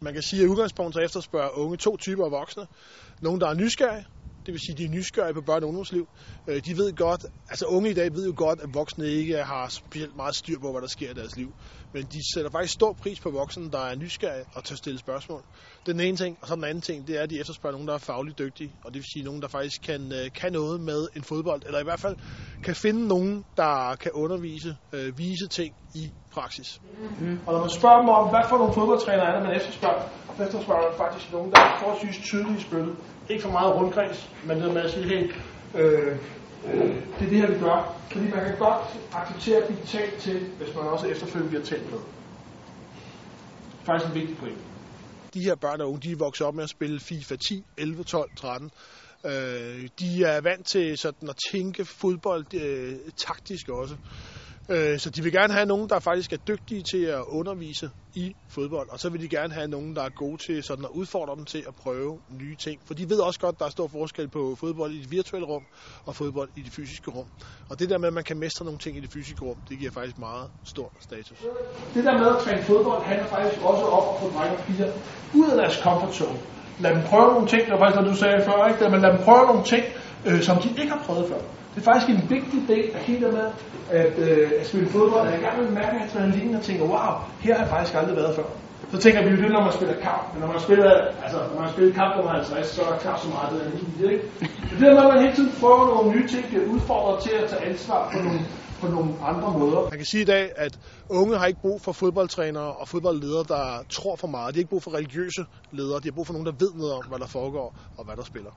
Man kan sige, at udgangspunktet efterspørger unge to typer af voksne. Nogle, der er nysgerrige, det vil sige, de er nysgerrige på børn- og ungdomsliv. Øh, de ved godt, altså unge i dag ved jo godt, at voksne ikke har specielt meget styr på, hvad der sker i deres liv. Men de sætter faktisk stor pris på voksne, der er nysgerrige og tør stille spørgsmål. Det er den ene ting. Og så den anden ting, det er, at de efterspørger nogen, der er fagligt dygtige. Og det vil sige nogen, der faktisk kan, øh, kan noget med en fodbold. Eller i hvert fald kan finde nogen, der kan undervise, øh, vise ting i praksis. Mm. Og når man spørger dem om, hvad for nogle fodboldtræner er det, man efterspørger, så efterspørger man faktisk nogen, der er forholdsvis tydelige i spillet. Ikke for meget rundkreds, men det med at sige, hey, øh, øh, det er det her, vi gør. Fordi man kan godt acceptere at blive talt til, hvis man også efterfølgende bliver talt med. Det er faktisk en vigtig point. De her børn og unge, de er vokset op med at spille FIFA 10, 11, 12, 13. Øh, de er vant til sådan at tænke fodbold øh, taktisk også. Øh, så de vil gerne have nogen, der faktisk er dygtige til at undervise i fodbold, og så vil de gerne have nogen, der er gode til sådan at udfordre dem til at prøve nye ting. For de ved også godt, at der er stor forskel på fodbold i det virtuelle rum og fodbold i det fysiske rum. Og det der med, at man kan mestre nogle ting i det fysiske rum, det giver faktisk meget stor status. Det der med at træne fodbold handler faktisk også om at få drenge og piger ud af deres comfort zone. Lad dem prøve nogle ting, der faktisk, hvad du sagde før, ikke? men lad dem prøve nogle ting, øh, som de ikke har prøvet før. Det er faktisk en vigtig del af hele med at, øh, at spille fodbold. Jeg gerne vil mærke, at man lige og tænker, wow, her har jeg faktisk aldrig været før. Så tænker vi jo det, når man spiller kamp. Men når man spiller, altså, når man spiller kamp nummer 50, så er der knap så meget, det er lige, ikke? Så det er med, at man hele tiden prøver nogle nye ting, bliver udfordret til at tage ansvar på nogle, på nogle andre måder. Man kan sige i dag, at unge har ikke brug for fodboldtrænere og fodboldledere, der tror for meget. De har ikke brug for religiøse ledere. De har brug for nogen, der ved noget om, hvad der foregår og hvad der spiller.